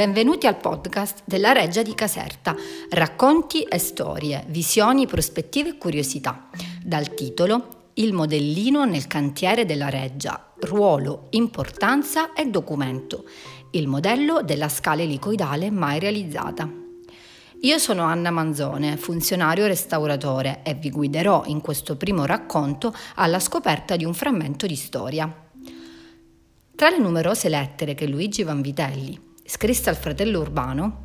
Benvenuti al podcast della Reggia di Caserta, racconti e storie, visioni, prospettive e curiosità. Dal titolo Il modellino nel cantiere della Reggia, ruolo, importanza e documento. Il modello della scala elicoidale mai realizzata. Io sono Anna Manzone, funzionario restauratore e vi guiderò in questo primo racconto alla scoperta di un frammento di storia. Tra le numerose lettere che Luigi Vanvitelli scrisse al fratello Urbano,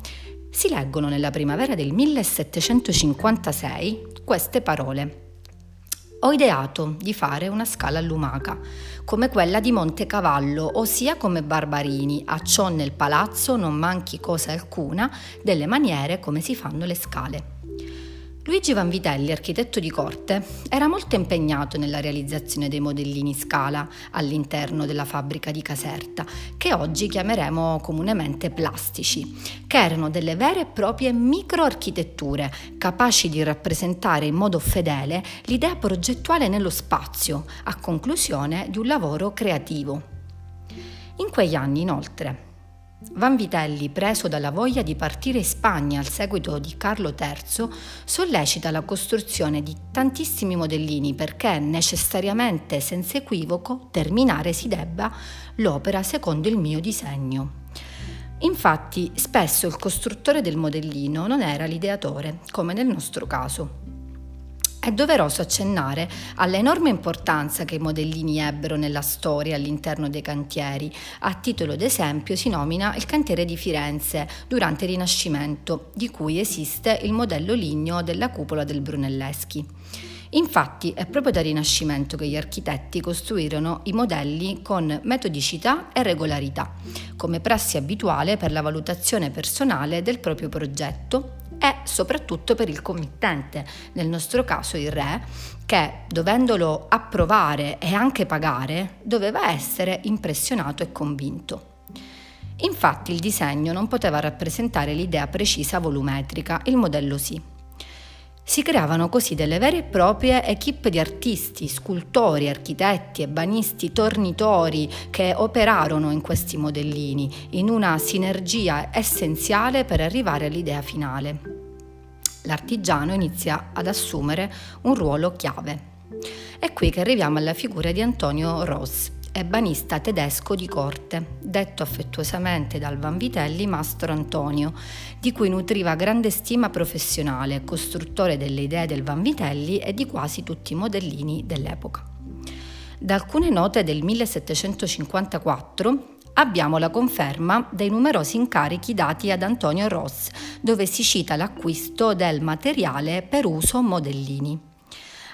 si leggono nella primavera del 1756 queste parole. Ho ideato di fare una scala lumaca, come quella di Monte Cavallo, ossia come Barbarini, a ciò nel palazzo non manchi cosa alcuna delle maniere come si fanno le scale. Luigi Vanvitelli, architetto di corte, era molto impegnato nella realizzazione dei modellini scala all'interno della fabbrica di Caserta, che oggi chiameremo comunemente plastici, che erano delle vere e proprie microarchitetture capaci di rappresentare in modo fedele l'idea progettuale nello spazio, a conclusione di un lavoro creativo. In quegli anni, inoltre, Vanvitelli, preso dalla voglia di partire in Spagna al seguito di Carlo III, sollecita la costruzione di tantissimi modellini perché necessariamente, senza equivoco, terminare si debba l'opera secondo il mio disegno. Infatti, spesso il costruttore del modellino non era l'ideatore, come nel nostro caso. È doveroso accennare all'enorme importanza che i modellini ebbero nella storia all'interno dei cantieri. A titolo d'esempio si nomina il cantiere di Firenze durante il Rinascimento, di cui esiste il modello ligneo della cupola del Brunelleschi. Infatti è proprio dal Rinascimento che gli architetti costruirono i modelli con metodicità e regolarità, come prassi abituale per la valutazione personale del proprio progetto e soprattutto per il committente, nel nostro caso il re, che dovendolo approvare e anche pagare doveva essere impressionato e convinto. Infatti il disegno non poteva rappresentare l'idea precisa volumetrica, il modello sì. Si creavano così delle vere e proprie equip di artisti, scultori, architetti, ebanisti, tornitori che operarono in questi modellini in una sinergia essenziale per arrivare all'idea finale. L'artigiano inizia ad assumere un ruolo chiave. È qui che arriviamo alla figura di Antonio Ross, ebanista tedesco di corte, detto affettuosamente dal Vanvitelli Mastro Antonio, di cui nutriva grande stima professionale, costruttore delle idee del Vanvitelli e di quasi tutti i modellini dell'epoca. Da alcune note del 1754 abbiamo la conferma dei numerosi incarichi dati ad Antonio Ross, dove si cita l'acquisto del materiale per uso modellini.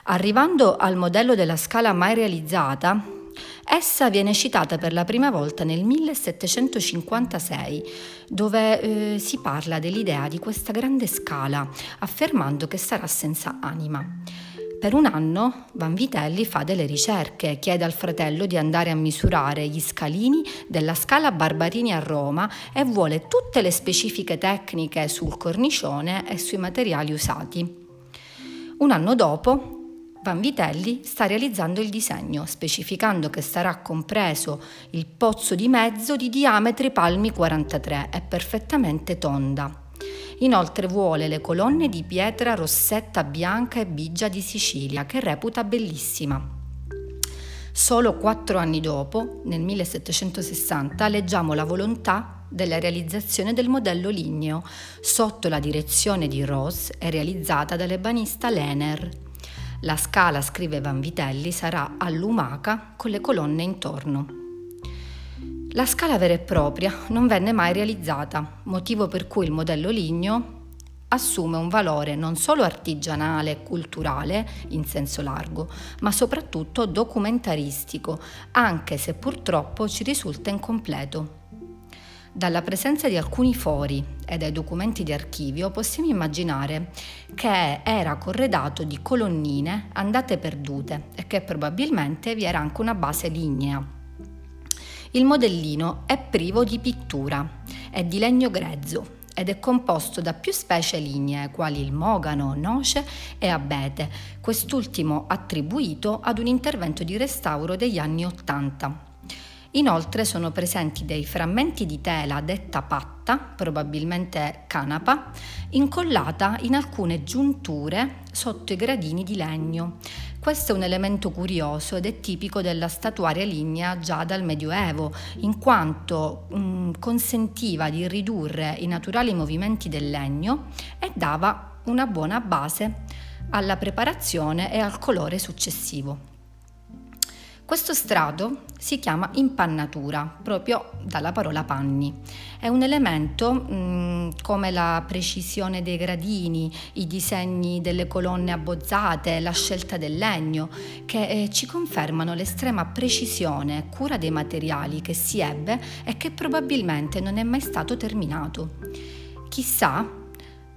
Arrivando al modello della scala mai realizzata, Essa viene citata per la prima volta nel 1756, dove eh, si parla dell'idea di questa grande scala, affermando che sarà senza anima. Per un anno Vanvitelli fa delle ricerche, chiede al fratello di andare a misurare gli scalini della scala Barbarini a Roma e vuole tutte le specifiche tecniche sul cornicione e sui materiali usati. Un anno dopo Vanvitelli sta realizzando il disegno, specificando che sarà compreso il pozzo di mezzo di diametri palmi 43 e perfettamente tonda. Inoltre vuole le colonne di pietra rossetta bianca e bigia di Sicilia, che reputa bellissima. Solo quattro anni dopo, nel 1760, leggiamo la volontà della realizzazione del modello ligneo sotto la direzione di Ross e realizzata dall'ebanista Lehner. La scala, scrive Vanvitelli, sarà a lumaca con le colonne intorno. La scala vera e propria non venne mai realizzata, motivo per cui il modello ligneo assume un valore non solo artigianale e culturale in senso largo, ma soprattutto documentaristico, anche se purtroppo ci risulta incompleto. Dalla presenza di alcuni fori e dai documenti di archivio possiamo immaginare che era corredato di colonnine andate perdute e che probabilmente vi era anche una base lignea. Il modellino è privo di pittura, è di legno grezzo ed è composto da più specie lignee quali il mogano, noce e abete, quest'ultimo attribuito ad un intervento di restauro degli anni Ottanta. Inoltre sono presenti dei frammenti di tela detta patta probabilmente canapa, incollata in alcune giunture sotto i gradini di legno. Questo è un elemento curioso ed è tipico della statuaria lignea già dal Medioevo, in quanto mh, mm, consentiva di ridurre i naturali movimenti del legno e dava una buona base alla preparazione e al colore successivo. Questo strato si chiama impannatura, proprio dalla parola panni. È un elemento mh, mm, come la precisione dei gradini, i disegni delle colonne abbozzate, la scelta del legno, che eh, ci confermano l'estrema precisione e cura dei materiali che si ebbe e che probabilmente non è mai stato terminato. Chissà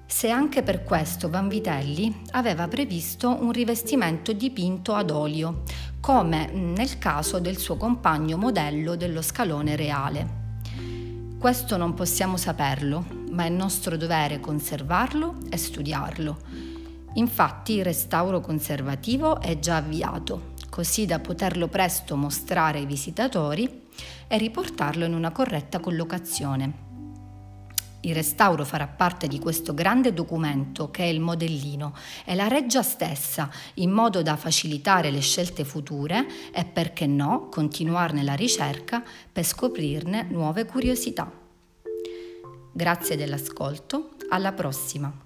se anche per questo Vanvitelli aveva previsto un rivestimento dipinto ad olio, come nel caso del suo compagno modello dello scalone reale. Questo non possiamo saperlo, ma è nostro dovere conservarlo e studiarlo. Infatti il restauro conservativo è già avviato, così da poterlo presto mostrare ai visitatori e riportarlo in una corretta collocazione. Il restauro farà parte di questo grande documento che è il modellino e la reggia stessa, in modo da facilitare le scelte future e perché no continuarne la ricerca per scoprirne nuove curiosità. Grazie dell'ascolto, alla prossima!